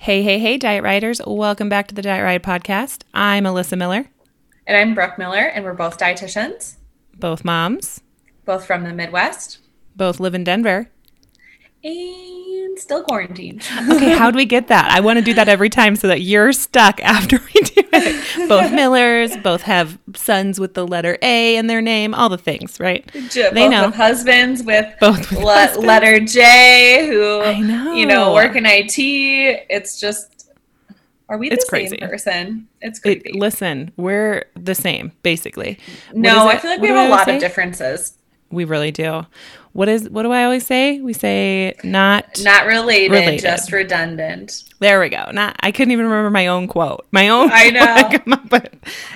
Hey, hey, hey, Diet Rioters. Welcome back to the Diet Riot Podcast. I'm Alyssa Miller, And I'm Brooke Miller, and we're both dietitians, both moms, both from the Midwest, both live in Denver. and still quarantined. Okay, how do we get that? I want to do that every time so that you're stuck after we do it. Both Millers, both have sons with the letter A in their name, all the things, right? J- They both know. husbands with Both with le- husbands. letter J, who I know. you know work in IT. It's just, are we the It's same crazy. person? It's It, listen, we're the same, basically. No, I feel like What we have a lot say? of differences. We really do. What is what do I always say? We say not Not related, Related. just redundant. There we go. Not I couldn't even remember my own quote. My own I know. what I come up with.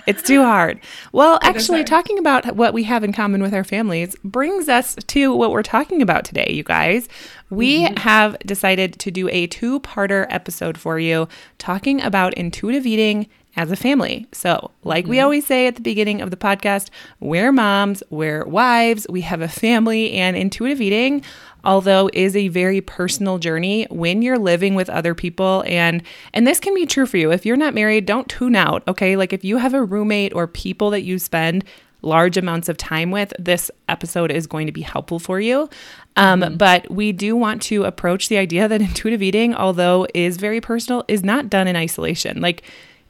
It's too hard. Well, actually hard. talking about what we have in common with our families brings us to what we're talking about today, you guys. We Mm-hmm. have decided to do a two-parter episode for you talking about intuitive eating as a family. So, like Mm-hmm. we always say at the beginning of the podcast, we're moms, we're wives, we have a family, and intuitive eating, although is a very personal journey when you're living with other people and and this can be true for you. If you're not married, don't tune out, okay? Like if you have a roommate or people that you spend large amounts of time with, this episode is going to be helpful for you. Um, But we do want to approach the idea that intuitive eating, although is very personal, is not done in isolation. Like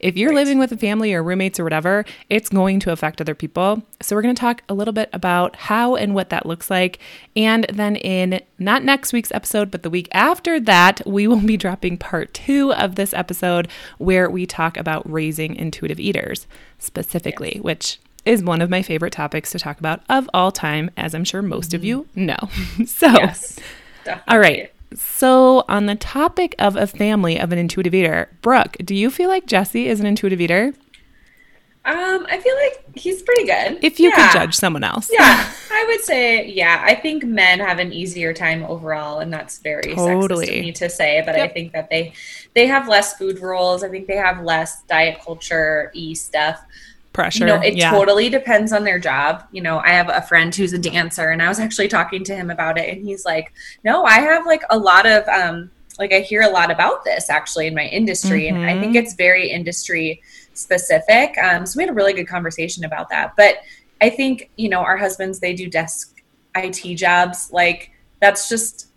if you're living with a family or roommates or whatever, it's going to affect other people. So, we're going to talk a little bit about how and what that looks like. And then, in not next week's episode, but the week after that, we will be dropping part two of this episode where we talk about raising intuitive eaters specifically, which is one of my favorite topics to talk about of all time, as I'm sure most of mm-hmm. you know. so, Yes. all right. So, on the topic of a family of an intuitive eater, Brooke, do you feel like Jesse is an intuitive eater? Um, I feel like he's pretty good. If you Yeah. could judge someone else. Yeah, I would say yeah. I think men have an easier time overall, and that's very Totally. sexist of me to say. But I think that they they have less food rules. I think they have less diet culture e stuff. Pressure. You know, it yeah. totally depends on their job. You know, I have a friend who's a dancer, and I was actually talking to him about it, and he's like, "No, I have like a lot of um, like I hear a lot about this actually in my industry, and I think it's very industry specific." Um, so we had a really good conversation about that. But I think you know our husbands they do desk IT jobs, like that's just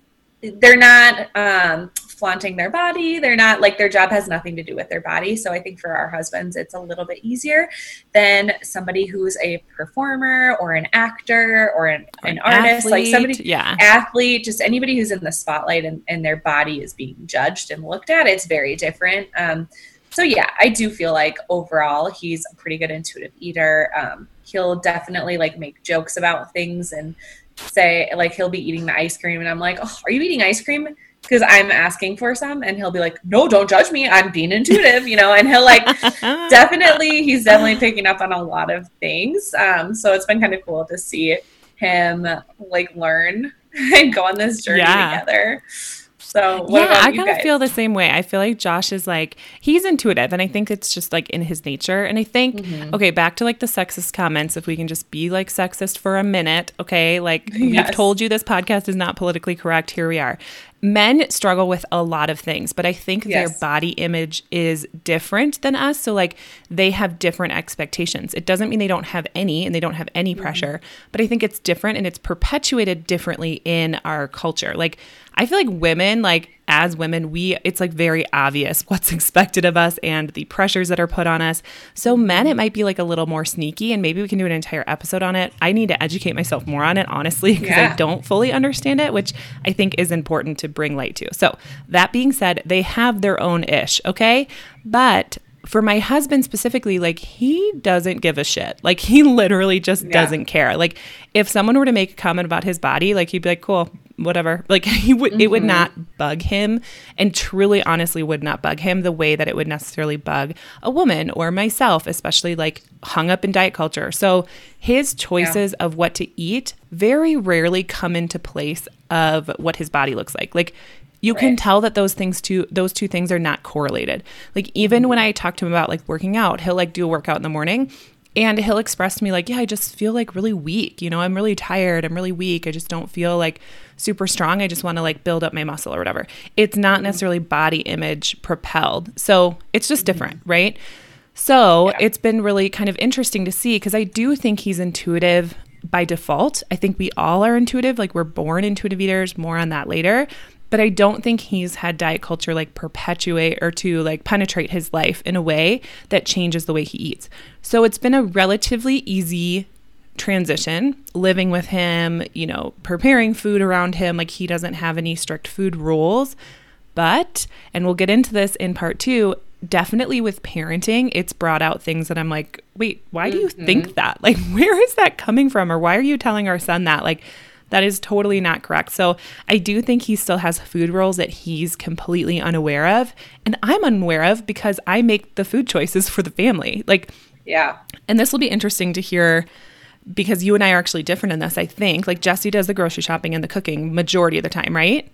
they're not um, flaunting their body. They're not like their job has nothing to do with their body. So I think for our husbands, it's a little bit easier than somebody who's a performer or an actor or an, an, artist, like somebody Yeah. athlete, just anybody who's in the spotlight and, and their body is being judged and looked at. It's very different. Um, so yeah, I do feel like overall he's a pretty good intuitive eater. Um, he'll definitely like make jokes about things and say like he'll be eating the ice cream and I'm like, oh, are you eating ice cream? Because I'm asking for some, and he'll be like, "No, don't judge me. I'm being intuitive," you know. And he'll like definitely he's definitely picking up on a lot of things um so it's been kind of cool to see him like learn and go on this journey Yeah. together so what yeah, I kind of feel the same way. I feel like Josh is like he's intuitive, and I think it's just like in his nature. And I think Mm-hmm. okay, back to like the sexist comments. If we can just be like sexist for a minute, okay? Like we've told you, this podcast is not politically correct. Here we are. Men struggle with a lot of things, but I think their body image is different than us. So like they have different expectations. It doesn't mean they don't have any, and they don't have any mm-hmm. pressure, but I think it's different, and it's perpetuated differently in our culture. Like I feel like women, like as women, we it's like very obvious what's expected of us and the pressures that are put on us. So men, it might be like a little more sneaky, and maybe we can do an entire episode on it. I need to educate myself more on it, honestly, because I don't fully understand it, which I think is important to bring light to. So that being said, they have their own ish, okay? But for my husband specifically, like he doesn't give a shit. Like he literally just Yeah. doesn't care. Like if someone were to make a comment about his body, like he'd be like, "Cool, whatever." Like he would, it would mm-hmm. not bug him, and truly, honestly, would not bug him the way that it would necessarily bug a woman or myself, especially like hung up in diet culture. So his choices of what to eat very rarely come into place of what his body looks like. Like you right. can tell that those things two those two things are not correlated. Like even mm-hmm. when I talk to him about like working out, he'll like do a workout in the morning and he'll express to me like, "Yeah, I just feel like really weak. You know, I'm really tired. I'm really weak. I just don't feel like super strong. I just want to like build up my muscle or whatever." It's not necessarily body image propelled. So, it's just different, mm-hmm. right? So, yeah. it's been really kind of interesting to see because I do think he's intuitive by default. I think we all are intuitive, like we're born intuitive eaters, more on that later but I don't think he's had diet culture like perpetuate or to like penetrate his life in a way that changes the way he eats. So it's been a relatively easy transition living with him, you know, preparing food around him. Like he doesn't have any strict food rules. But, and we'll get into this in part two, definitely with parenting, it's brought out things that I'm like, wait, why do you mm-hmm. think that? Like, where is that coming from? Or why are you telling our son that? Like, that is totally not correct. So I do think he still has food rules that he's completely unaware of. And I'm unaware of because I make the food choices for the family. Like, yeah. And this will be interesting to hear because you and I are actually different in this, I think. Like, Jesse does the grocery shopping and the cooking majority of the time, right?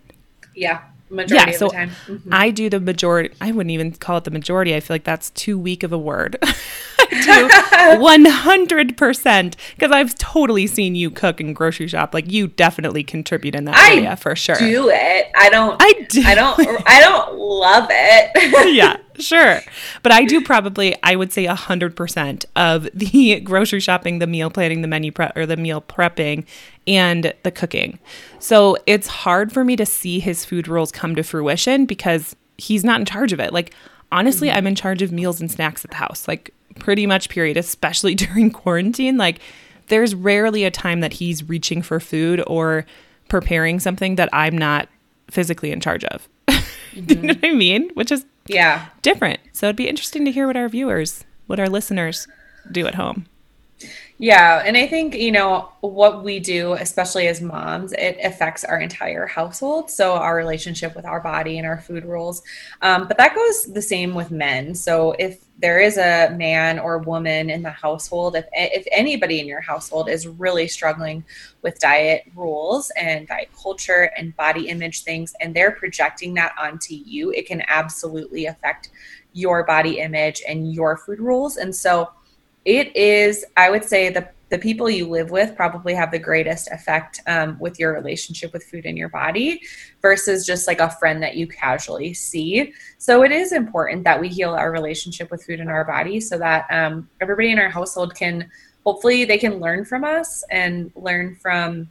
Yeah majority yeah, so mm-hmm. I do the majority. I wouldn't even call it the majority. I feel like that's too weak of a word. do 100% because I've totally seen you cook and grocery shop. Like you definitely contribute in that I area for sure. Do it. I don't. I do. I don't. I don't love it. yeah, sure. But I do probably. I would say 100% of the grocery shopping, the meal planning, the menu prep, or the meal prepping, and the cooking. So it's hard for me to see his food rules come to fruition because he's not in charge of it. Like honestly, mm-hmm. I'm in charge of meals and snacks at the house. Like pretty much period, especially during quarantine. Like there's rarely a time that he's reaching for food or preparing something that I'm not physically in charge of. Mm-hmm. you know what I mean? Which is yeah, different. So it'd be interesting to hear what our viewers, what our listeners do at home. Yeah. And I think, you know, what we do, especially as moms, it affects our entire household. So our relationship with our body and our food rules. Um, but that goes the same with men. So if there is a man or woman in the household, if, if anybody in your household is really struggling with diet rules and diet culture and body image things, and they're projecting that onto you, it can absolutely affect your body image and your food rules. And so, it is, I would say, the the people you live with probably have the greatest effect um, with your relationship with food in your body versus just like a friend that you casually see. So it is important that we heal our relationship with food in our body so that um, everybody in our household can hopefully they can learn from us and learn from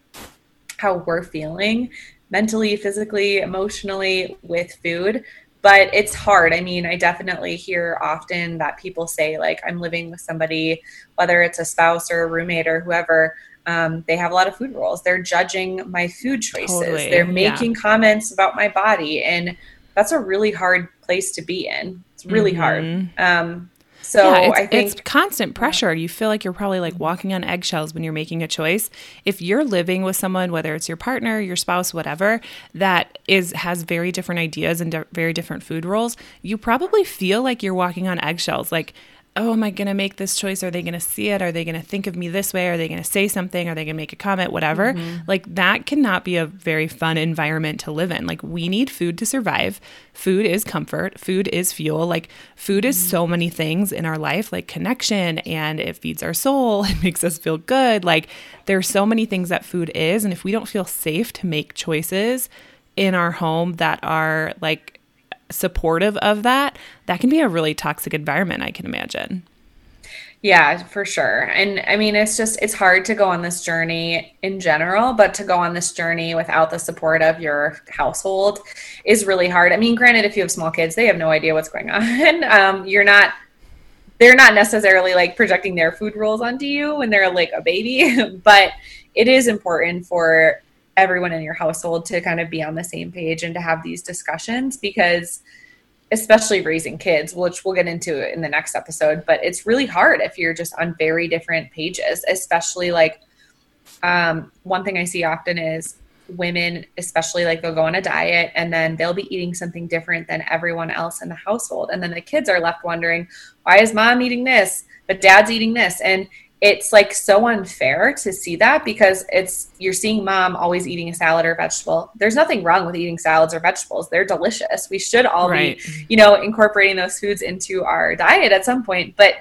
how we're feeling mentally, physically, emotionally with food but it's hard. I mean, I definitely hear often that people say, like, I'm living with somebody, whether it's a spouse or a roommate or whoever, um, they have a lot of food rules. They're judging my food choices. Totally. They're making yeah. comments about my body. And that's a really hard place to be in. It's really mm-hmm. hard. Um, so yeah, it's, I think it's constant pressure. You feel like you're probably like walking on eggshells when you're making a choice. If you're living with someone, whether it's your partner, your spouse, whatever, that is has very different ideas and di- very different food rules, you probably feel like you're walking on eggshells. Like oh, am I going to make this choice? Are they going to see it? Are they going to think of me this way? Are they going to say something? Are they going to make a comment? Whatever. Mm-hmm. Like that cannot be a very fun environment to live in. Like we need food to survive. Food is comfort. Food is fuel. Like food is so many things in our life, like connection, and it feeds our soul. It makes us feel good. Like there's so many things that food is. And if we don't feel safe to make choices in our home that are like supportive of that, that can be a really toxic environment, I can imagine. Yeah, for sure. And I mean, it's just, it's hard to go on this journey in general, but to go on this journey without the support of your household is really hard. I mean, granted, if you have small kids, they have no idea what's going on. Um, you're not, they're not necessarily like projecting their food rules onto you when they're like a baby, but it is important for everyone in your household to kind of be on the same page and to have these discussions because especially raising kids which we'll get into in the next episode but it's really hard if you're just on very different pages especially like um, one thing i see often is women especially like they'll go on a diet and then they'll be eating something different than everyone else in the household. And then the kids are left wondering why is mom eating this? But dad's eating this. And it's like so unfair to see that because it's you're seeing mom always eating a salad or vegetable. There's nothing wrong with eating salads or vegetables. They're delicious. We should all right. be, you know, incorporating those foods into our diet at some point. But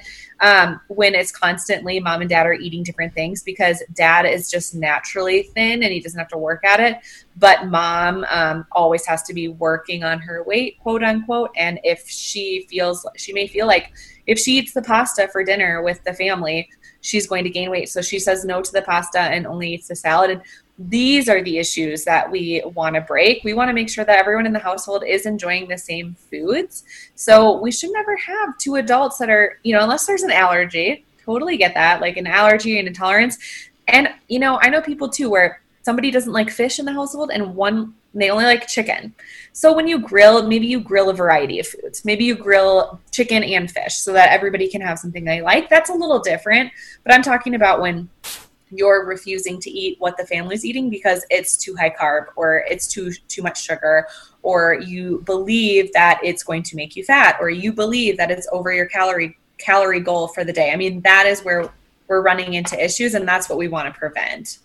um, when it's constantly mom and dad are eating different things because dad is just naturally thin and he doesn't have to work at it. But mom um, always has to be working on her weight, quote unquote. And if she feels, she may feel like if she eats the pasta for dinner with the family, she's going to gain weight. So she says no to the pasta and only eats the salad. And these are the issues that we want to break. We want to make sure that everyone in the household is enjoying the same foods. So we should never have two adults that are, you know, unless there's an allergy, totally get that, like an allergy and intolerance. And, you know, I know people too where somebody doesn't like fish in the household and one they only like chicken. So when you grill, maybe you grill a variety of foods. Maybe you grill chicken and fish so that everybody can have something they like. That's a little different. But I'm talking about when you're refusing to eat what the family's eating because it's too high carb or it's too too much sugar or you believe that it's going to make you fat or you believe that it's over your calorie calorie goal for the day. I mean, that is where we're running into issues and that's what we want to prevent.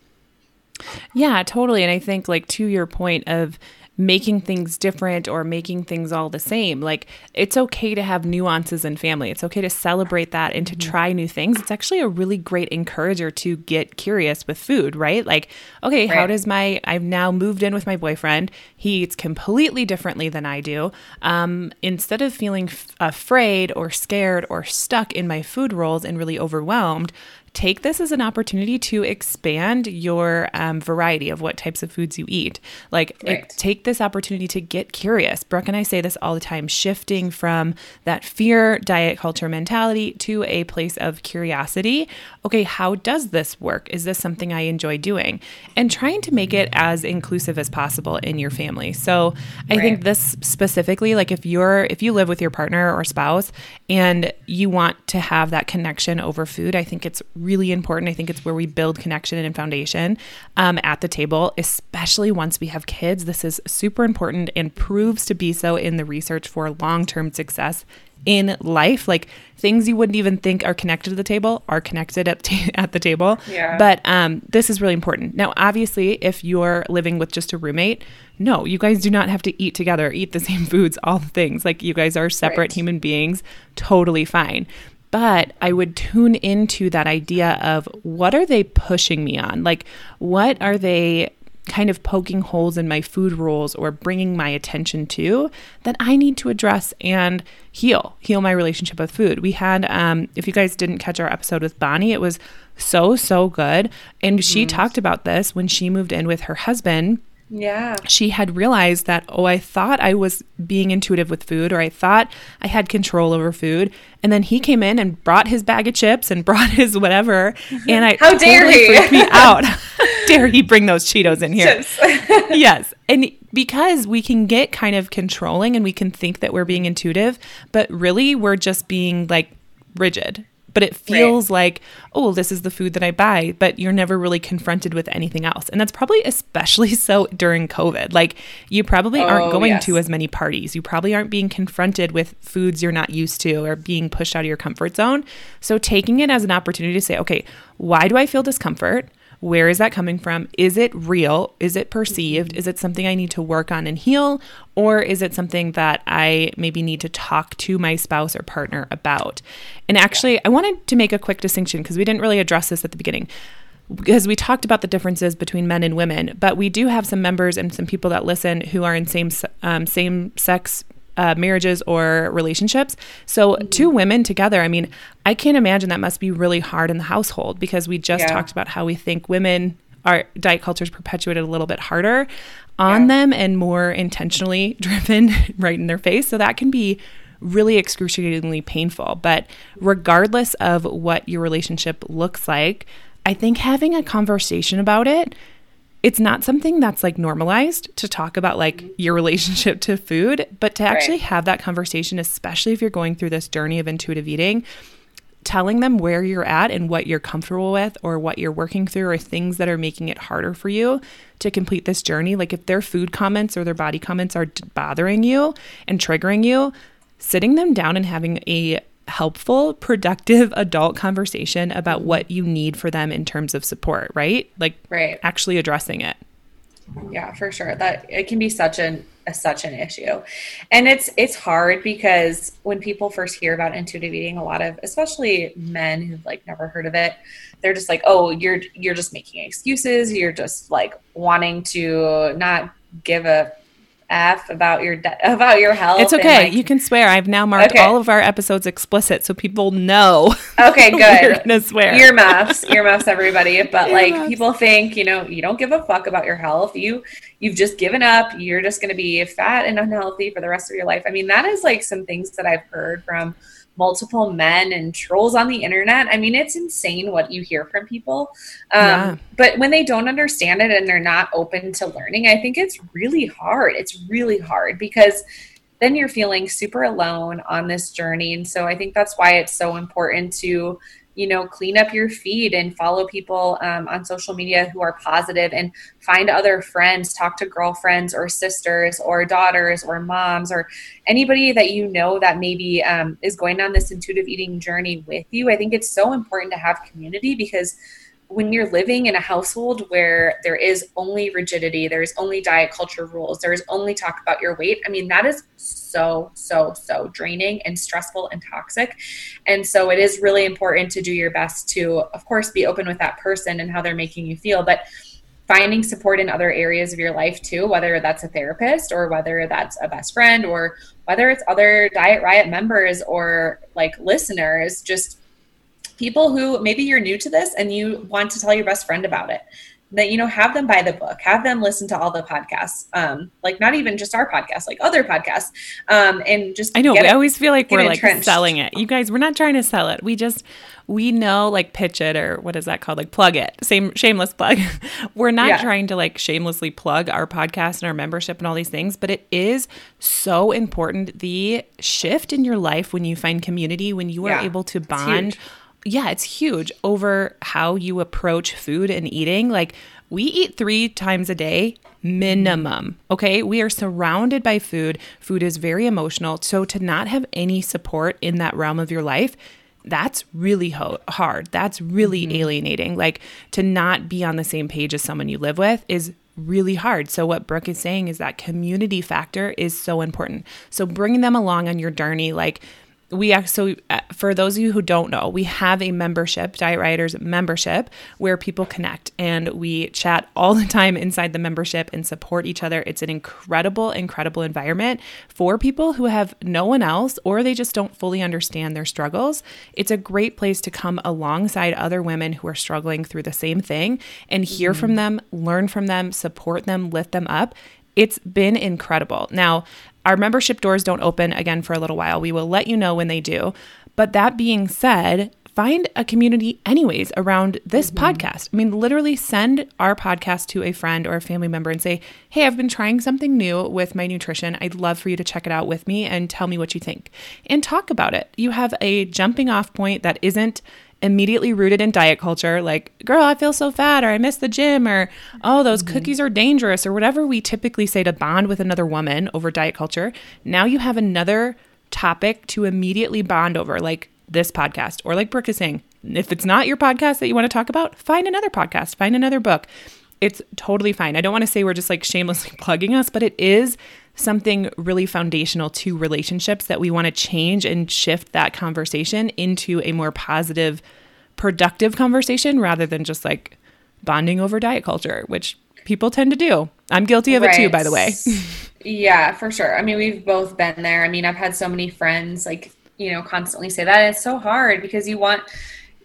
Yeah, totally. And I think like to your point of making things different or making things all the same. Like it's okay to have nuances in family. It's okay to celebrate that and to mm-hmm. try new things. It's actually a really great encourager to get curious with food, right? Like, okay, right. how does my I've now moved in with my boyfriend. He eats completely differently than I do. Um, instead of feeling f- afraid or scared or stuck in my food roles and really overwhelmed, take this as an opportunity to expand your um, variety of what types of foods you eat. Like, it, take this opportunity to get curious. Brooke and I say this all the time shifting from that fear diet culture mentality to a place of curiosity. Okay, how does this work? Is this something I enjoy doing? And trying to make it as inclusive as possible in your family. So, I right. think this specifically, like if you're, if you live with your partner or spouse and you want to have that connection over food, I think it's really important. I think it's where we build connection and foundation um, at the table, especially once we have kids. This is super important and proves to be so in the research for long term success in life. Like things you wouldn't even think are connected to the table are connected at, t- at the table. Yeah. But um, this is really important. Now, obviously, if you're living with just a roommate, no, you guys do not have to eat together, eat the same foods, all the things. Like you guys are separate right. human beings, totally fine. But I would tune into that idea of what are they pushing me on? Like, what are they kind of poking holes in my food rules or bringing my attention to that I need to address and heal, heal my relationship with food. We had, um, if you guys didn't catch our episode with Bonnie, it was so, so good. And she mm. talked about this when she moved in with her husband yeah. She had realized that, oh, I thought I was being intuitive with food or I thought I had control over food. And then he came in and brought his bag of chips and brought his whatever. Mm-hmm. And I How dare totally he? freaked me out. dare he bring those Cheetos in here? yes. And because we can get kind of controlling and we can think that we're being intuitive, but really we're just being like rigid but it feels right. like, oh, this is the food that I buy, but you're never really confronted with anything else. And that's probably especially so during COVID. Like, you probably aren't oh, going yes. to as many parties. You probably aren't being confronted with foods you're not used to or being pushed out of your comfort zone. So, taking it as an opportunity to say, okay, why do I feel discomfort? Where is that coming from? Is it real? Is it perceived? Is it something I need to work on and heal? Or is it something that I maybe need to talk to my spouse or partner about? And actually, I wanted to make a quick distinction because we didn't really address this at the beginning because we talked about the differences between men and women, but we do have some members and some people that listen who are in same um, same sex uh, marriages or relationships. So, mm-hmm. two women together, I mean, I can't imagine that must be really hard in the household because we just yeah. talked about how we think women our diet culture is perpetuated a little bit harder on yeah. them and more intentionally driven right in their face. So that can be really excruciatingly painful. But regardless of what your relationship looks like, I think having a conversation about it it's not something that's like normalized to talk about like your relationship to food, but to actually right. have that conversation, especially if you're going through this journey of intuitive eating, telling them where you're at and what you're comfortable with or what you're working through or things that are making it harder for you to complete this journey. Like if their food comments or their body comments are bothering you and triggering you, sitting them down and having a helpful, productive adult conversation about what you need for them in terms of support, right? Like right. actually addressing it. Yeah, for sure. That it can be such an a, such an issue. And it's it's hard because when people first hear about intuitive eating, a lot of especially men who've like never heard of it, they're just like, "Oh, you're you're just making excuses. You're just like wanting to not give a f about your de- about your health. It's okay. Like, you can swear. I've now marked okay. all of our episodes explicit so people know. Okay, good. You're gonna swear. Earmuffs, earmuffs, everybody. But earmuffs. like people think, you know, you don't give a fuck about your health. You you've just given up. You're just gonna be fat and unhealthy for the rest of your life. I mean, that is like some things that I've heard from multiple men and trolls on the internet. I mean, it's insane what you hear from people. Um, yeah. But when they don't understand it and they're not open to learning, I think it's really hard. It's really hard because then you're feeling super alone on this journey. And so I think that's why it's so important to you know, clean up your feed and follow people um, on social media who are positive and find other friends, talk to girlfriends or sisters or daughters or moms or anybody that you know that maybe um, is going on this intuitive eating journey with you. I think it's so important to have community because when you're living in a household where there is only rigidity, there's only diet culture rules, there's only talk about your weight, I mean, that is so, so, so draining and stressful and toxic. And so it is really important to do your best to, of course, be open with that person and how they're making you feel. But finding support in other areas of your life too, whether that's a therapist or whether that's a best friend or whether it's other Diet Riot members or like listeners, just people who maybe you're new to this and you want to tell your best friend about it that you know have them buy the book have them listen to all the podcasts um like not even just our podcast like other podcasts um and just i know we it, always feel like we're like selling it. You guys we're not trying to sell it. We just we know like pitch it or what is that called? Like plug it. Same shameless plug. We're not yeah. trying to like shamelessly plug our podcast and our membership and all these things but it is so important the shift in your life when you find community when you are yeah. able to bond yeah, it's huge over how you approach food and eating. Like, we eat three times a day minimum. Okay. We are surrounded by food. Food is very emotional. So, to not have any support in that realm of your life, that's really ho- hard. That's really mm-hmm. alienating. Like, to not be on the same page as someone you live with is really hard. So, what Brooke is saying is that community factor is so important. So, bringing them along on your journey, like, we so uh, for those of you who don't know we have a membership diet rioters membership where people connect and we chat all the time inside the membership and support each other it's an incredible incredible environment for people who have no one else or they just don't fully understand their struggles it's a great place to come alongside other women who are struggling through the same thing and hear mm-hmm. from them learn from them support them lift them up it's been incredible. Now, our membership doors don't open again for a little while. We will let you know when they do. But that being said, find a community anyways around this mm-hmm. podcast. I mean, literally send our podcast to a friend or a family member and say, Hey, I've been trying something new with my nutrition. I'd love for you to check it out with me and tell me what you think and talk about it. You have a jumping off point that isn't immediately rooted in diet culture, like, girl, I feel so fat, or I miss the gym, or oh, those mm-hmm. cookies are dangerous, or whatever we typically say to bond with another woman over diet culture. Now you have another topic to immediately bond over, like this podcast, or like Brooke is saying, if it's not your podcast that you want to talk about, find another podcast, find another book. It's totally fine. I don't want to say we're just like shamelessly plugging us, but it is something really foundational to relationships that we want to change and shift that conversation into a more positive, productive conversation rather than just like bonding over diet culture, which people tend to do. I'm guilty of right. it too, by the way. yeah, for sure. I mean, we've both been there. I mean, I've had so many friends like, you know, constantly say that it's so hard because you want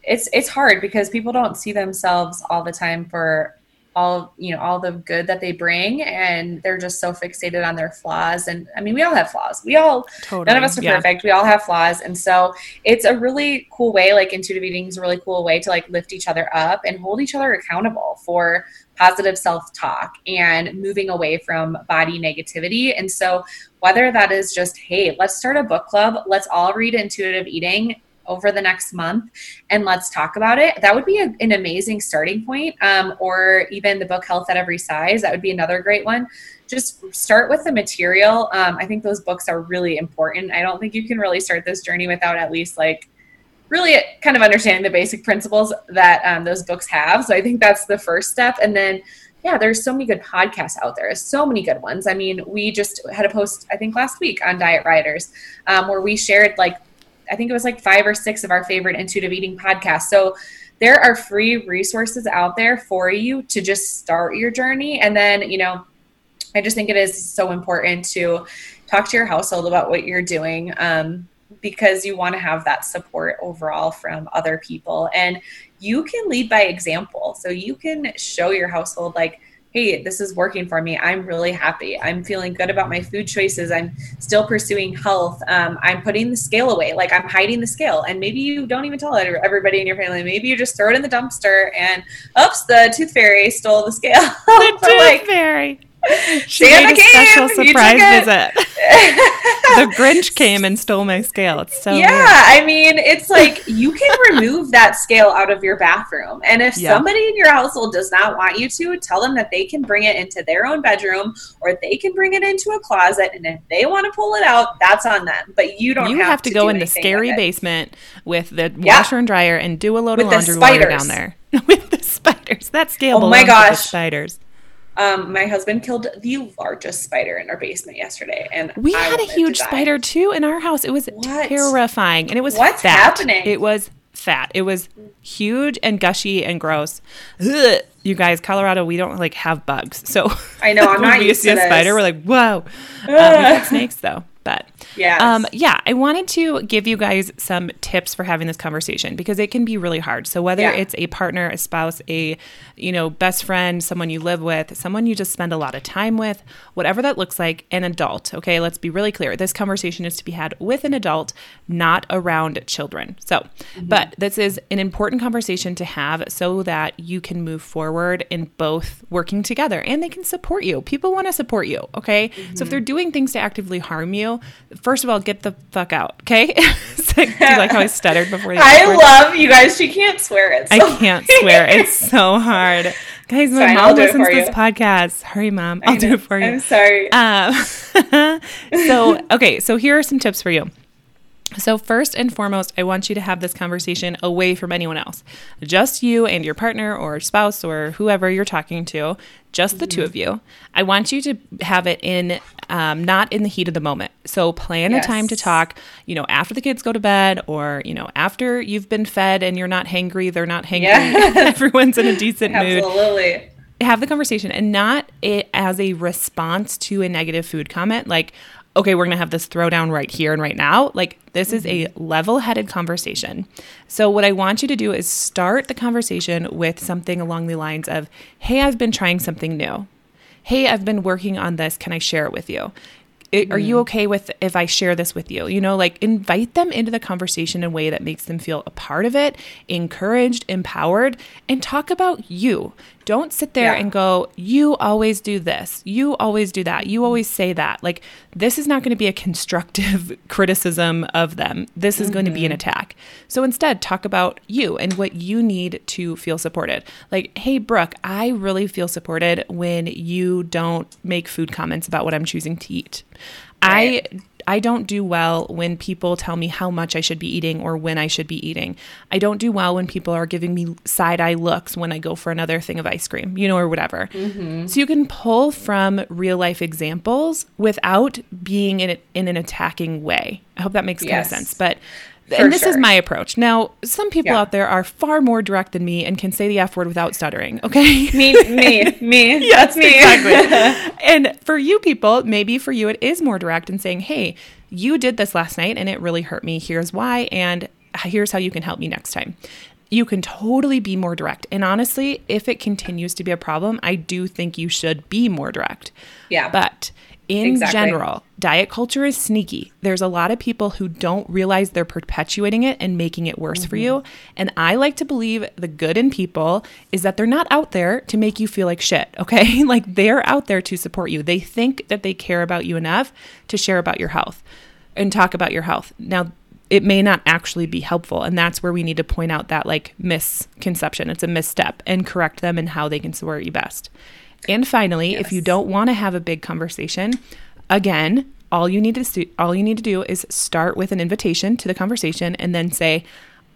it's it's hard because people don't see themselves all the time for all you know all the good that they bring and they're just so fixated on their flaws. And i mean we all have flaws. We all totally. none of us are yeah. perfect. We all have flaws. And so it's a really cool way like intuitive eating is a really cool way to like lift each other up and hold each other accountable for positive self-talk and moving away from body negativity. And so whether that is just hey let's start a book club. Let's all read intuitive eating over the next month and let's talk about it. That would be a, an amazing starting point. Um, or even the book Health at Every Size. That would be another great one. Just start with the material. Um, I think those books are really important. I don't think you can really start this journey without at least like really kind of understanding the basic principles that um, those books have. So I think that's the first step. And then yeah, there's so many good podcasts out there. So many good ones. I mean, we just had a post, I think last week on Diet Rioters, um, where we shared like, I think it was like five or six of our favorite intuitive eating podcasts. So there are free resources out there for you to just start your journey. And then, you know, I just think it is so important to talk to your household about what you're doing. Um, because you want to have that support overall from other people. And you can lead by example. So you can show your household, like, hey, this is working for me. I'm really happy. I'm feeling good about my food choices. I'm still pursuing health. Um, I'm putting the scale away. Like I'm hiding the scale. And maybe you don't even tell everybody in your family. Maybe you just throw it in the dumpster and, oops, the tooth fairy stole the scale. The tooth like, fairy. She Santa made a came. special surprise visit. the Grinch came and stole my scale. It's so yeah. Weird. I mean, it's like you can remove that scale out of your bathroom, and if yeah. somebody in your household does not want you to, tell them that they can bring it into their own bedroom or they can bring it into a closet, and if they want to pull it out, that's on them. But you don't. You have, have to, to go in the scary basement with the yeah. washer and dryer and do a load with of laundry down there with the spiders. That scale. Oh my gosh, spiders. Um, my husband killed the largest spider in our basement yesterday, and we I had a huge spider too in our house. It was what? terrifying, and it was what's fat. happening. It was fat. It was huge and gushy and gross. Ugh. You guys, Colorado, we don't like have bugs, so I know I'm not we used see to a spider. We're like, whoa. um, we got snakes though. But yeah, um, yeah, I wanted to give you guys some tips for having this conversation because it can be really hard. So whether yeah. it's a partner, a spouse, a you know best friend, someone you live with, someone you just spend a lot of time with, whatever that looks like, an adult. Okay, let's be really clear. This conversation is to be had with an adult, not around children. So, mm-hmm. but this is an important conversation to have so that you can move forward in both working together and they can support you. People want to support you. Okay, mm-hmm. so if they're doing things to actively harm you first of all, get the fuck out, okay? so, do you like how I stuttered before? I love you guys. She can't swear it. So. I can't swear. It's so hard. Guys, my Fine, mom listens to this podcast. Hurry, mom. I'll do it for you. I'm sorry. Um, so, okay, so here are some tips for you. So, first and foremost, I want you to have this conversation away from anyone else. Just you and your partner or spouse or whoever you're talking to, just the mm-hmm. two of you. I want you to have it in, um, not in the heat of the moment. So, plan yes. a time to talk, you know, after the kids go to bed or, you know, after you've been fed and you're not hangry, they're not hangry, yeah. everyone's in a decent Absolutely. mood. Absolutely. Have the conversation and not it as a response to a negative food comment. Like, okay, we're going to have this throwdown right here and right now. Like, this is a mm-hmm. level headed conversation. So, what I want you to do is start the conversation with something along the lines of, hey, I've been trying something new. Hey, I've been working on this. Can I share it with you? It, are you mm-hmm. okay with if I share this with you? You know, like invite them into the conversation in a way that makes them feel a part of it, encouraged, empowered, and talk about you. Don't sit there yeah. and go, you always do this, you always do that, you always say that. Like, this is not going to be a constructive criticism of them. This is mm-hmm. going to be an mm-hmm. attack. So instead, talk about you and what you need to feel supported. Like, hey, Brooke, I really feel supported when you don't make food comments about what I'm choosing to eat. Right. I I don't do well when people tell me how much I should be eating or when I should be eating. I don't do well when people are giving me side eye looks when I go for another thing of ice cream, you know, or whatever. Mm-hmm. So you can pull from real life examples without being in, it, in an attacking way. I hope that makes yes. kind of sense. But and this sure. is my approach. Now, some people yeah. out there are far more direct than me and can say the F word without stuttering. Okay. Me, me, me. yes, That's me. exactly. and for you people, maybe for you, it is more direct and saying, hey, you did this last night and it really hurt me. Here's why. And here's how you can help me next time. You can totally be more direct. And honestly, if it continues to be a problem, I do think you should be more direct. Yeah. But in exactly. general, diet culture is sneaky. There's a lot of people who don't realize they're perpetuating it and making it worse mm-hmm. for you. And I like to believe the good in people is that they're not out there to make you feel like shit, okay? like they're out there to support you. They think that they care about you enough to share about your health and talk about your health. Now, it may not actually be helpful. And that's where we need to point out that like misconception. It's a misstep and correct them and how they can support you best. And finally, yes. if you don't want to have a big conversation, again, all you need to do, all you need to do is start with an invitation to the conversation and then say,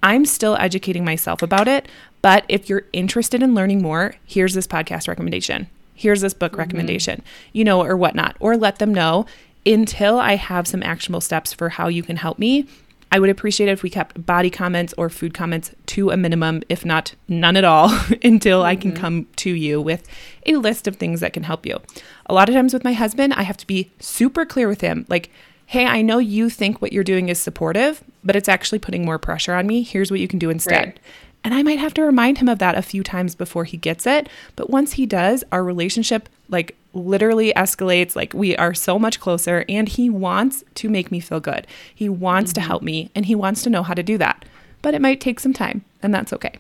I'm still educating myself about it, but if you're interested in learning more, here's this podcast recommendation. Here's this book mm-hmm. recommendation, you know, or whatnot. Or let them know until I have some actionable steps for how you can help me. I would appreciate it if we kept body comments or food comments to a minimum, if not none at all, until mm-hmm. I can mm-hmm. come to you with a list of things that can help you. A lot of times with my husband, I have to be super clear with him like, hey, I know you think what you're doing is supportive, but it's actually putting more pressure on me. Here's what you can do instead. Right. And I might have to remind him of that a few times before he gets it. But once he does, our relationship like literally escalates. Like we are so much closer, and he wants to make me feel good. He wants mm-hmm. to help me, and he wants to know how to do that. But it might take some time, and that's okay.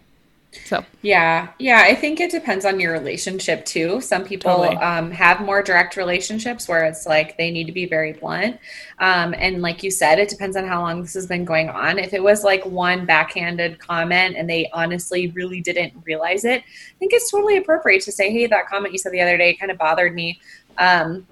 So yeah, yeah, I think it depends on your relationship too. Some people totally. um, have more direct relationships where it's like they need to be very blunt, um, and like you said, it depends on how long this has been going on. If it was like one backhanded comment and they honestly really didn't realize it, I think it's totally appropriate to say, "Hey, that comment you said the other day kind of bothered me." Um,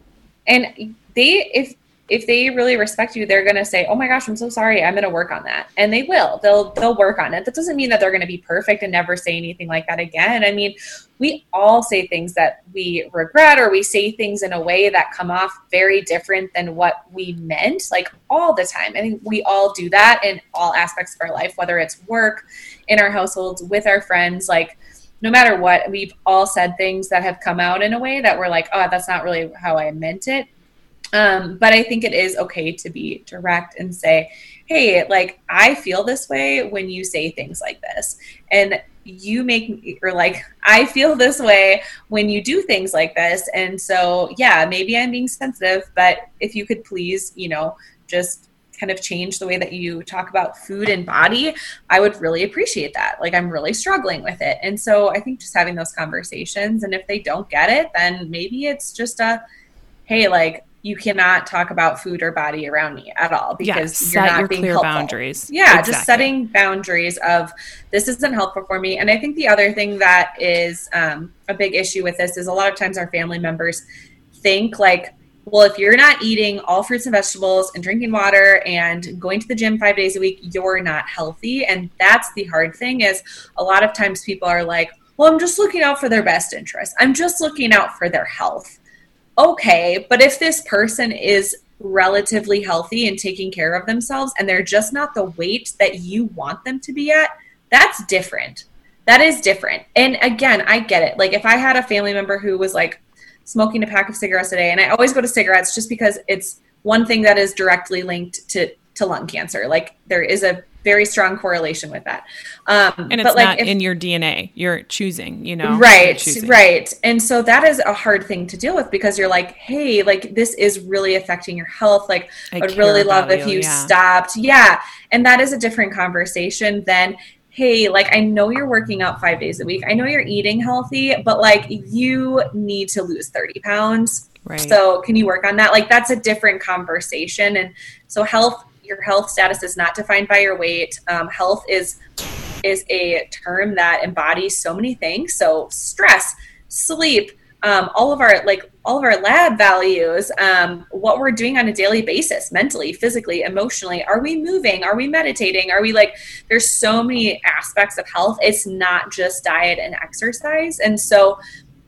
and they, if if they really respect you, they're going to say, "Oh my gosh, I'm so sorry. I'm going to work on that." And they will. They'll they'll work on it. That doesn't mean that they're going to be perfect and never say anything like that again. I mean, we all say things that we regret or we say things in a way that come off very different than what we meant, like all the time. I think we all do that in all aspects of our life, whether it's work, in our households, with our friends, like no matter what, we've all said things that have come out in a way that we're like, oh, that's not really how I meant it. Um, but I think it is okay to be direct and say, hey, like, I feel this way when you say things like this. And you make me, or like, I feel this way when you do things like this. And so, yeah, maybe I'm being sensitive, but if you could please, you know, just kind of change the way that you talk about food and body, I would really appreciate that. Like I'm really struggling with it. And so I think just having those conversations and if they don't get it, then maybe it's just a hey, like you cannot talk about food or body around me at all because yeah, you're not your being clear helpful. boundaries. Yeah, exactly. just setting boundaries of this isn't helpful for me. And I think the other thing that is um, a big issue with this is a lot of times our family members think like, well, if you're not eating all fruits and vegetables and drinking water and going to the gym five days a week, you're not healthy. And that's the hard thing is a lot of times people are like, well, I'm just looking out for their best interest. I'm just looking out for their health okay, but if this person is relatively healthy and taking care of themselves and they're just not the weight that you want them to be at, that's different. That is different. And again, I get it. Like if I had a family member who was like smoking a pack of cigarettes a day, and I always go to cigarettes just because it's one thing that is directly linked to to lung cancer. Like there is a very strong correlation with that. Um, and it's but like not if, in your DNA. You're choosing, you know. Right, right. And so that is a hard thing to deal with because you're like, hey, like this is really affecting your health. Like I would really love if you, yeah. stopped. Yeah. And that is a different conversation than hey, like I know you're working out five days a week. I know you're eating healthy, but like you need to lose 30 pounds. Right. So can you work on that? Like that's a different conversation. And so health your health status is not defined by your weight. Um, health is is a term that embodies so many things. So stress, sleep, um, all of our like all of our lab values, um, what we're doing on a daily basis, mentally, physically, emotionally. Are we moving? Are we meditating? Are we like? There's so many aspects of health. It's not just diet and exercise. And so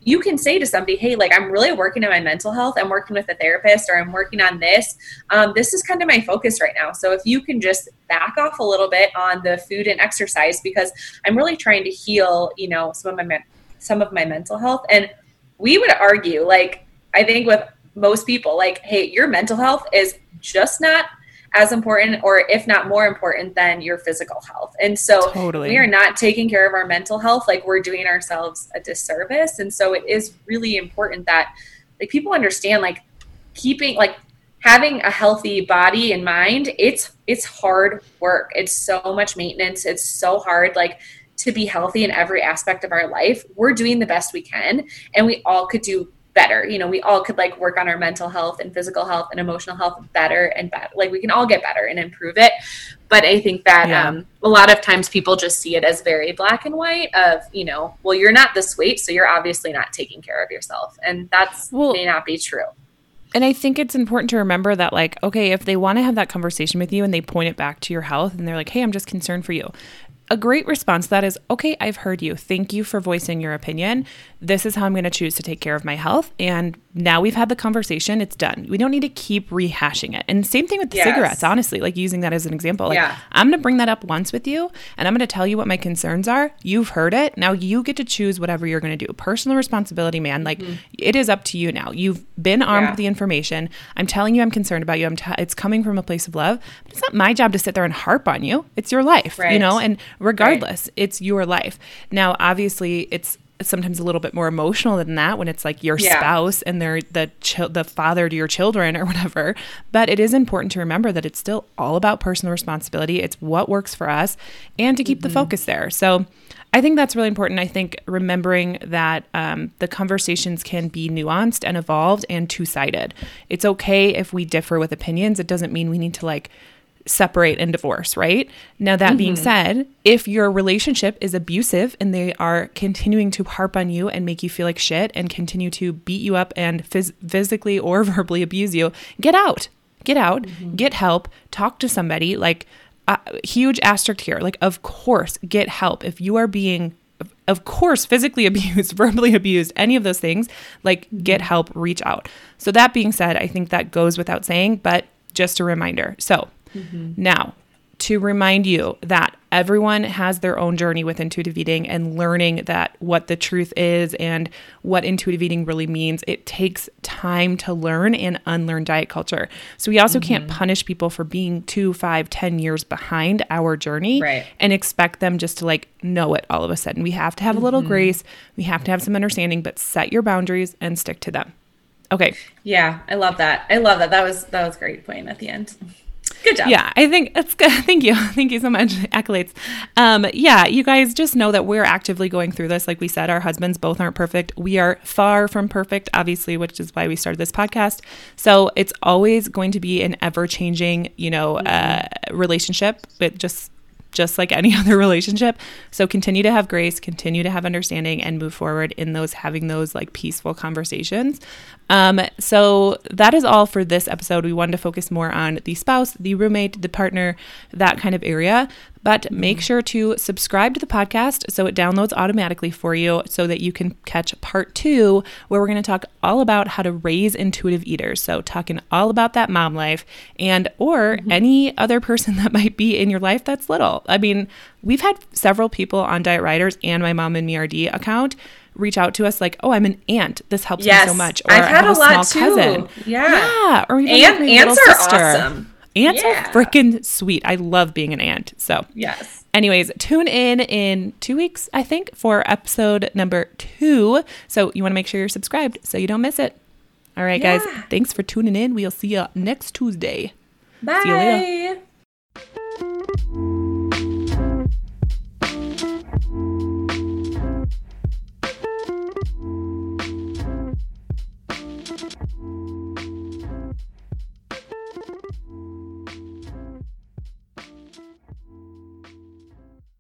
you can say to somebody, hey, like I'm really working on my mental health. I'm working with a therapist or I'm working on this. Um, this is kind of my focus right now. So if you can just back off a little bit on the food and exercise because I'm really trying to heal, you know, some of my some of my mental health. And we would argue, like, I think with most people, like, hey, your mental health is just not as important or if not more important than your physical health. And so totally. we are not taking care of our mental health like we're doing ourselves a disservice. And so it is really important that like people understand like keeping like having a healthy body and mind, it's it's hard work. It's so much maintenance. It's so hard like to be healthy in every aspect of our life. We're doing the best we can and we all could do better. You know, we all could like work on our mental health and physical health and emotional health better and better. Like we can all get better and improve it. But I think that yeah. um, a lot of times people just see it as very black and white of, you know, well, you're not this weight, so you're obviously not taking care of yourself. And that's well, may not be true. And I think it's important to remember that, like, okay, if they want to have that conversation with you and they point it back to your health and they're like, hey, I'm just concerned for you, a great response to that is okay, I've heard you. Thank you for voicing your opinion. This is how I'm going to choose to take care of my health. And now we've had the conversation, it's done. We don't need to keep rehashing it. And same thing with the yes. cigarettes, honestly, like using that as an example. Like, yeah. I'm going to bring that up once with you and I'm going to tell you what my concerns are. You've heard it. Now you get to choose whatever you're going to do. Personal responsibility, man. Like, mm-hmm. it is up to you now. You've been armed yeah. with the information. I'm telling you, I'm concerned about you. I'm t- it's coming from a place of love. But it's not my job to sit there and harp on you. It's your life, right. you know? And regardless, right. it's your life. Now, obviously, it's sometimes a little bit more emotional than that when it's like your yeah. spouse and they're the the father to your children or whatever. But it is important to remember that it's still all about personal responsibility. It's what works for us, and to keep mm-hmm. the focus there. So. I think that's really important. I think remembering that um, the conversations can be nuanced and evolved and two sided. It's okay if we differ with opinions. It doesn't mean we need to like separate and divorce, right? Now, that mm-hmm. being said, if your relationship is abusive and they are continuing to harp on you and make you feel like shit and continue to beat you up and phys- physically or verbally abuse you, get out. Get out, mm-hmm. get help, talk to somebody. Like, uh, huge asterisk here. Like, of course, get help. If you are being of course, physically abused, verbally abused, any of those things, like get mm-hmm. help, reach out. So, that being said, I think that goes without saying, but just a reminder. So, Mm-hmm. Now, to remind you that everyone has their own journey with intuitive eating and learning that what the truth is and what intuitive eating really means. It takes time to learn and unlearn diet culture. So we also mm-hmm. can't punish people for being two, five, ten years behind our journey right. and expect them just to like know it all of a sudden. We have to have mm-hmm. a little mm-hmm. grace. We have to have some understanding, but set your boundaries and stick to them. Okay. Yeah, I love that. I love that. That was that was great point at the end. Good job. Yeah, I think it's good. Thank you. Thank you so much. Accolades. Um, yeah, you guys just know that we're actively going through this. Like we said, our husbands both aren't perfect. We are far from perfect, obviously, which is why we started this podcast. So it's always going to be an ever changing, you know, mm-hmm. uh, relationship, but just just like any other relationship. So continue to have grace, continue to have understanding, and move forward in those having those like peaceful conversations. Um, so that is all for this episode. We wanted to focus more on the spouse, the roommate, the partner, that kind of area. But make sure to subscribe to the podcast so it downloads automatically for you so that you can catch part two, where we're going to talk all about how to raise intuitive eaters. So, talking all about that mom life and or mm-hmm. any other person that might be in your life that's little. I mean, we've had several people on Diet Rioters and my mom and me RD account reach out to us like, "Oh, I'm an aunt. This helps yes, me so much." Or I've had a, a lot too. Cousin. Yeah, yeah. Or even Aunt, like aunts are sister. awesome. Aunts yeah. are freaking sweet. I love being an aunt. So, yes. Anyways, tune in in two weeks, I think, for episode number two. So, you want to make sure you're subscribed so you don't miss it. All right, yeah. guys. Thanks for tuning in. We'll see you next Tuesday. Bye.